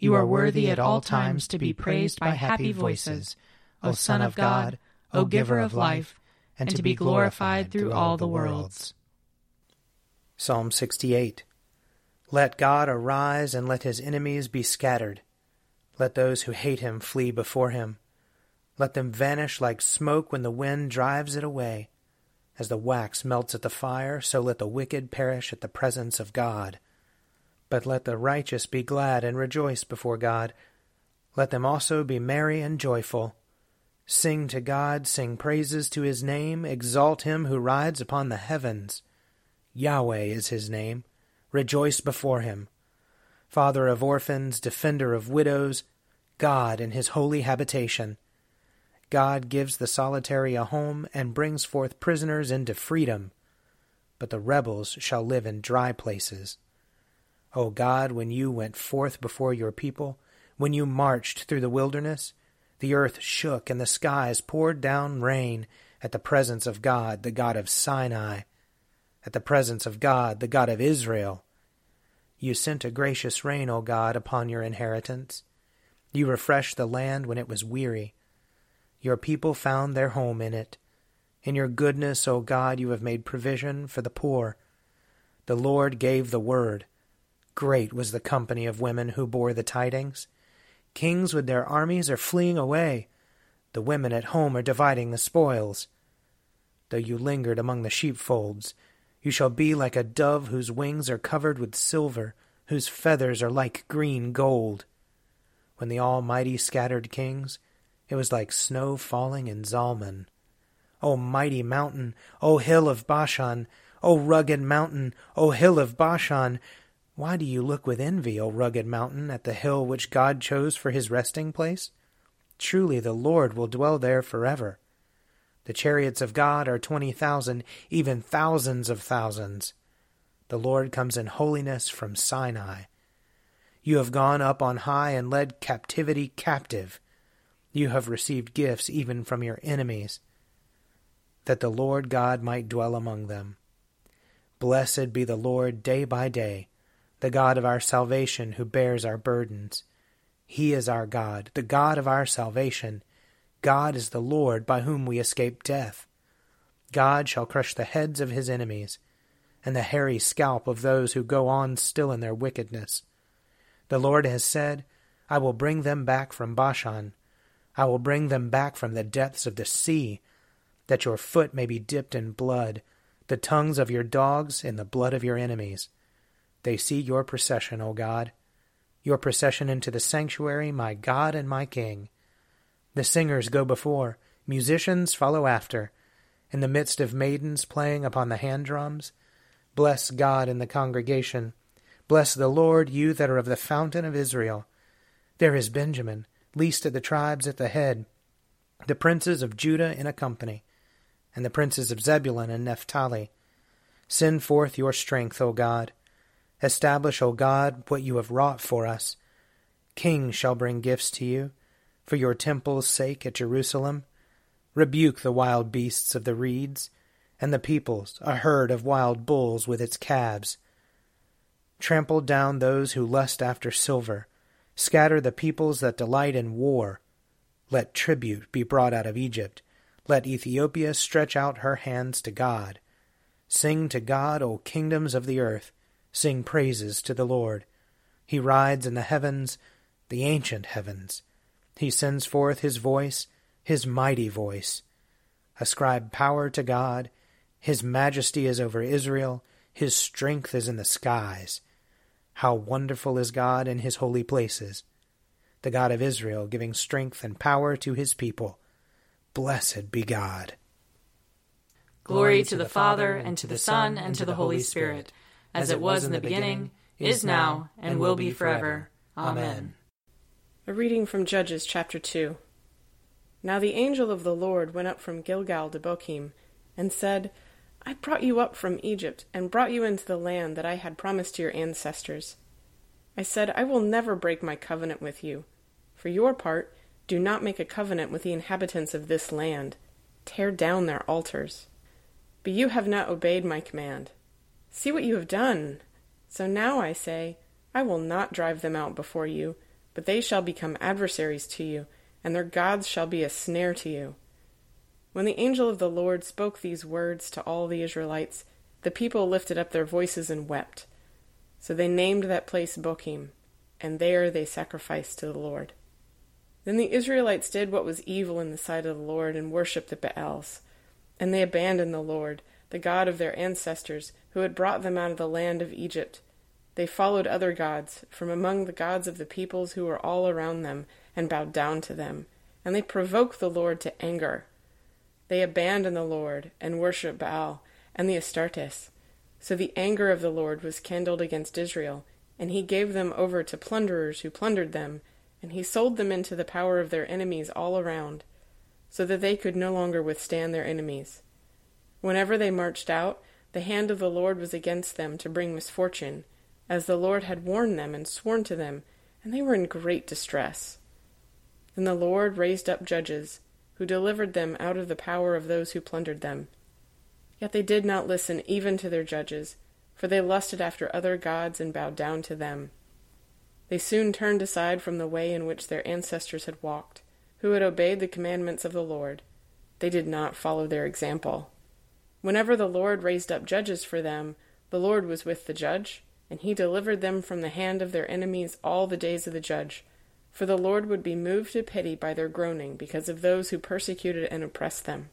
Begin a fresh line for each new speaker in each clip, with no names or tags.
you are worthy at all times to be praised by happy voices, O Son of God, O Giver of life, and to be glorified through all the worlds. Psalm 68 Let God arise and let his enemies be scattered. Let those who hate him flee before him. Let them vanish like smoke when the wind drives it away. As the wax melts at the fire, so let the wicked perish at the presence of God. But let the righteous be glad and rejoice before God. Let them also be merry and joyful. Sing to God, sing praises to his name, exalt him who rides upon the heavens. Yahweh is his name. Rejoice before him. Father of orphans, defender of widows, God in his holy habitation. God gives the solitary a home and brings forth prisoners into freedom, but the rebels shall live in dry places. O God, when you went forth before your people, when you marched through the wilderness, the earth shook and the skies poured down rain at the presence of God, the God of Sinai, at the presence of God, the God of Israel. You sent a gracious rain, O God, upon your inheritance. You refreshed the land when it was weary. Your people found their home in it. In your goodness, O God, you have made provision for the poor. The Lord gave the word Great was the company of women who bore the tidings. Kings with their armies are fleeing away. The women at home are dividing the spoils. Though you lingered among the sheepfolds, you shall be like a dove whose wings are covered with silver, whose feathers are like green gold. When the Almighty scattered kings, it was like snow falling in Zalmon. O mighty mountain, O hill of Bashan, O rugged mountain, O hill of Bashan, why do you look with envy, O rugged mountain, at the hill which God chose for his resting place? Truly the Lord will dwell there forever. The chariots of God are twenty thousand, even thousands of thousands. The Lord comes in holiness from Sinai. You have gone up on high and led captivity captive. You have received gifts even from your enemies, that the Lord God might dwell among them. Blessed be the Lord day by day the God of our salvation who bears our burdens. He is our God, the God of our salvation. God is the Lord by whom we escape death. God shall crush the heads of his enemies, and the hairy scalp of those who go on still in their wickedness. The Lord has said, I will bring them back from Bashan. I will bring them back from the depths of the sea, that your foot may be dipped in blood, the tongues of your dogs in the blood of your enemies. They see your procession, O God, your procession into the sanctuary, my God and my King. The singers go before, musicians follow after, in the midst of maidens playing upon the hand drums. Bless God in the congregation. Bless the Lord, you that are of the fountain of Israel. There is Benjamin, least of the tribes at the head, the princes of Judah in a company, and the princes of Zebulun and Naphtali. Send forth your strength, O God. Establish, O God, what you have wrought for us. Kings shall bring gifts to you, for your temple's sake at Jerusalem. Rebuke the wild beasts of the reeds, and the peoples, a herd of wild bulls with its calves. Trample down those who lust after silver, scatter the peoples that delight in war. Let tribute be brought out of Egypt, let Ethiopia stretch out her hands to God. Sing to God, O kingdoms of the earth, sing praises to the Lord. He rides in the heavens, the ancient heavens. He sends forth his voice, his mighty voice. Ascribe power to God. His majesty is over Israel, his strength is in the skies. How wonderful is God in his holy places! The God of Israel giving strength and power to his people. Blessed be God.
Glory to the Father, and to the Son, and to the Holy Spirit, as it was in the beginning, is now, and will be forever. Amen.
A reading from Judges chapter 2. Now the angel of the Lord went up from Gilgal to Bochim, and said, I brought you up from Egypt, and brought you into the land that I had promised to your ancestors. I said, I will never break my covenant with you. For your part, do not make a covenant with the inhabitants of this land. Tear down their altars. But you have not obeyed my command. See what you have done. So now I say, I will not drive them out before you, but they shall become adversaries to you, and their gods shall be a snare to you. When the angel of the Lord spoke these words to all the Israelites, the people lifted up their voices and wept. So they named that place Bochim, and there they sacrificed to the Lord. Then the Israelites did what was evil in the sight of the Lord and worshipped the Baals. And they abandoned the Lord, the God of their ancestors, who had brought them out of the land of Egypt. They followed other gods from among the gods of the peoples who were all around them, and bowed down to them. And they provoked the Lord to anger. They abandoned the Lord, and worshipped Baal and the Astartes. So the anger of the Lord was kindled against Israel, and he gave them over to plunderers who plundered them and he sold them into the power of their enemies all around, so that they could no longer withstand their enemies. Whenever they marched out, the hand of the Lord was against them to bring misfortune, as the Lord had warned them and sworn to them, and they were in great distress. Then the Lord raised up judges, who delivered them out of the power of those who plundered them. Yet they did not listen even to their judges, for they lusted after other gods and bowed down to them. They soon turned aside from the way in which their ancestors had walked, who had obeyed the commandments of the Lord. They did not follow their example. Whenever the Lord raised up judges for them, the Lord was with the judge, and he delivered them from the hand of their enemies all the days of the judge. For the Lord would be moved to pity by their groaning because of those who persecuted and oppressed them.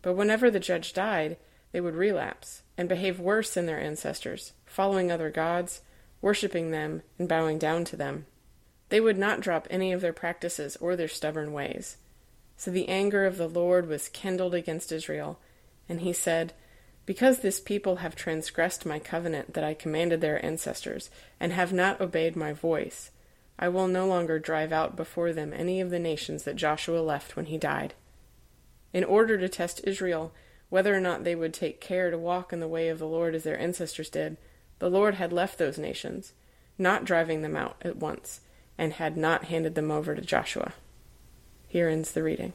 But whenever the judge died, they would relapse and behave worse than their ancestors, following other gods worshipping them and bowing down to them. They would not drop any of their practices or their stubborn ways. So the anger of the Lord was kindled against Israel, and he said, Because this people have transgressed my covenant that I commanded their ancestors, and have not obeyed my voice, I will no longer drive out before them any of the nations that Joshua left when he died. In order to test Israel, whether or not they would take care to walk in the way of the Lord as their ancestors did, the Lord had left those nations, not driving them out at once, and had not handed them over to Joshua. Here ends the reading.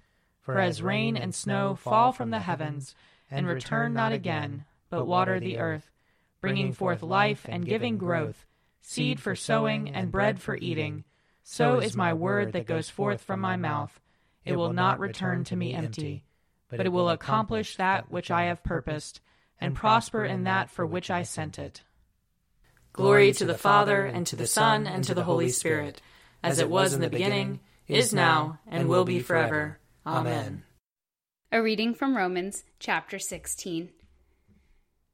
For as rain and snow fall from the heavens, and return not again, but water the earth, bringing forth life and giving growth, seed for sowing and bread for eating, so is my word that goes forth from my mouth. It will not return to me empty, but it will accomplish that which I have purposed and prosper in that for which I sent it. Glory to the Father, and to the Son, and to the Holy Spirit, as it was in the beginning, is now, and will be forever. Amen.
A reading from Romans chapter 16.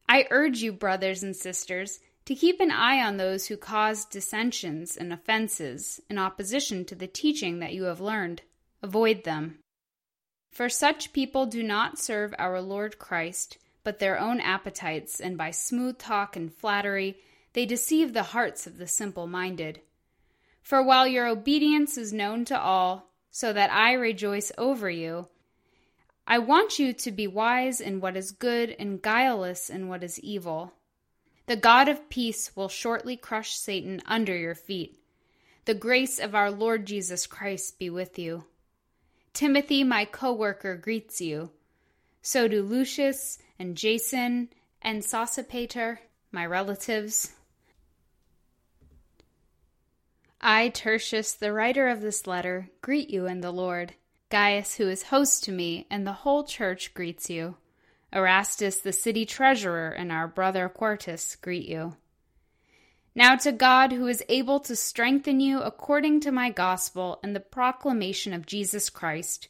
I urge you, brothers and sisters, to keep an eye on those who cause dissensions and offenses in opposition to the teaching that you have learned. Avoid them. For such people do not serve our Lord Christ, but their own appetites, and by smooth talk and flattery they deceive the hearts of the simple minded. For while your obedience is known to all, so that I rejoice over you, I want you to be wise in what is good and guileless in what is evil. The God of peace will shortly crush Satan under your feet. The grace of our Lord Jesus Christ be with you. Timothy, my co worker, greets you. So do Lucius and Jason and Sosipater, my relatives. I, Tertius, the writer of this letter, greet you in the Lord. Gaius, who is host to me, and the whole church greets you. Erastus, the city treasurer, and our brother Quartus greet you. Now to God, who is able to strengthen you according to my gospel and the proclamation of Jesus Christ,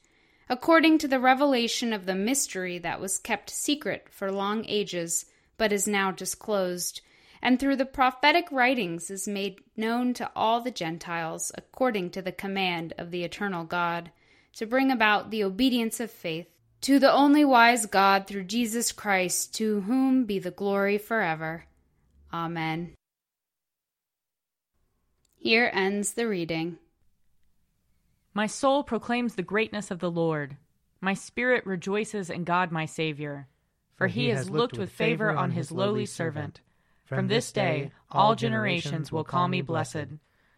according to the revelation of the mystery that was kept secret for long ages, but is now disclosed, and through the prophetic writings is made known to all the Gentiles, according to the command of the eternal God, to bring about the obedience of faith to the only wise God through Jesus Christ, to whom be the glory forever. Amen. Here ends the reading.
My soul proclaims the greatness of the Lord. My spirit rejoices in God my Saviour, for he has looked with favor on his lowly servant. From this day all generations will call me blessed.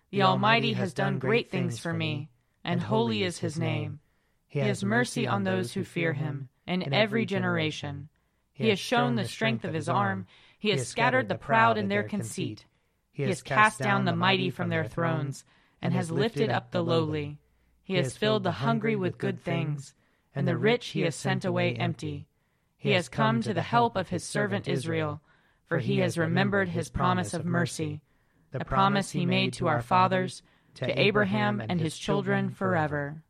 The Almighty has done great things for me, and holy is his name. He has mercy on those who fear him, in every generation. He has shown the strength of his arm. He has scattered the proud in their conceit. He has cast down the mighty from their thrones, and has lifted up the lowly. He has filled the hungry with good things, and the rich he has sent away empty. He has come to the help of his servant Israel, for he has remembered his promise of mercy, the promise he made to our fathers, to Abraham and his children forever.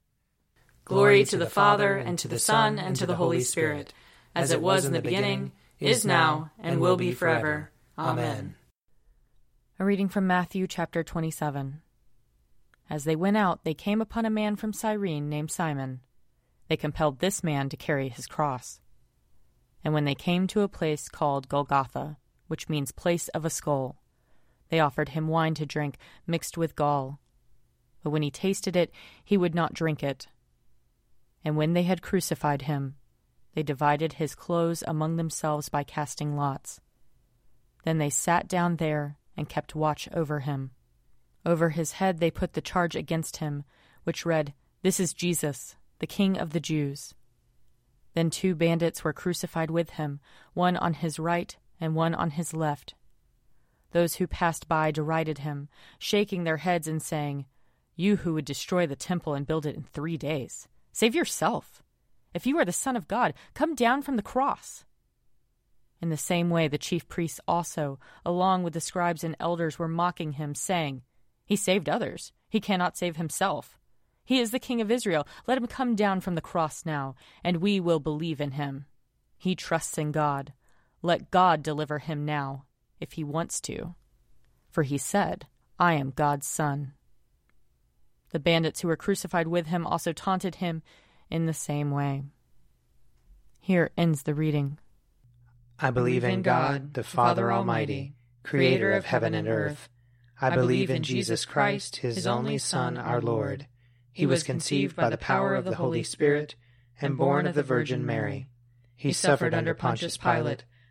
Glory to the Father, and to the Son, and to the Holy Spirit, as it was in the beginning, is now, and will be forever. Amen.
A reading from Matthew chapter 27. As they went out, they came upon a man from Cyrene named Simon. They compelled this man to carry his cross. And when they came to a place called Golgotha, which means place of a skull, they offered him wine to drink mixed with gall. But when he tasted it, he would not drink it. And when they had crucified him, they divided his clothes among themselves by casting lots. Then they sat down there and kept watch over him. Over his head they put the charge against him, which read, This is Jesus, the King of the Jews. Then two bandits were crucified with him, one on his right and one on his left. Those who passed by derided him, shaking their heads and saying, You who would destroy the temple and build it in three days. Save yourself. If you are the Son of God, come down from the cross. In the same way, the chief priests also, along with the scribes and elders, were mocking him, saying, He saved others. He cannot save himself. He is the King of Israel. Let him come down from the cross now, and we will believe in him. He trusts in God. Let God deliver him now, if he wants to. For he said, I am God's son. The bandits who were crucified with him also taunted him in the same way. Here ends the reading.
I believe in God, the Father Almighty, creator of heaven and earth. I believe in Jesus Christ, his only Son, our Lord. He was conceived by the power of the Holy Spirit and born of the Virgin Mary. He suffered under Pontius Pilate,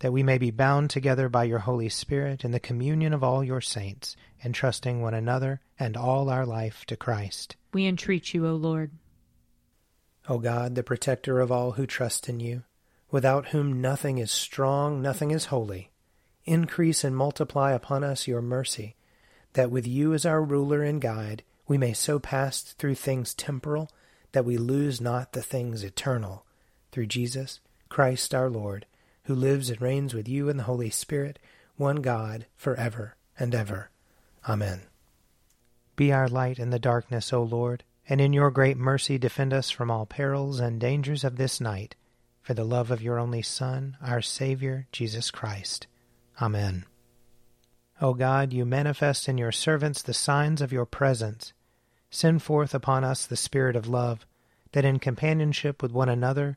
That we may be bound together by your Holy Spirit in the communion of all your saints, entrusting one another and all our life to Christ.
We entreat you, O Lord.
O God, the protector of all who trust in you, without whom nothing is strong, nothing is holy, increase and multiply upon us your mercy that with you as our ruler and guide, we may so pass through things temporal that we lose not the things eternal, through Jesus Christ our Lord, who lives and reigns with you in the Holy Spirit, one God, for ever and ever. Amen. Be our light in the darkness, O Lord, and in your great mercy defend us from all perils and dangers of this night, for the love of your only Son, our Saviour, Jesus Christ. Amen. O God, you manifest in your servants the signs of your presence. Send forth upon us the Spirit of love, that in companionship with one another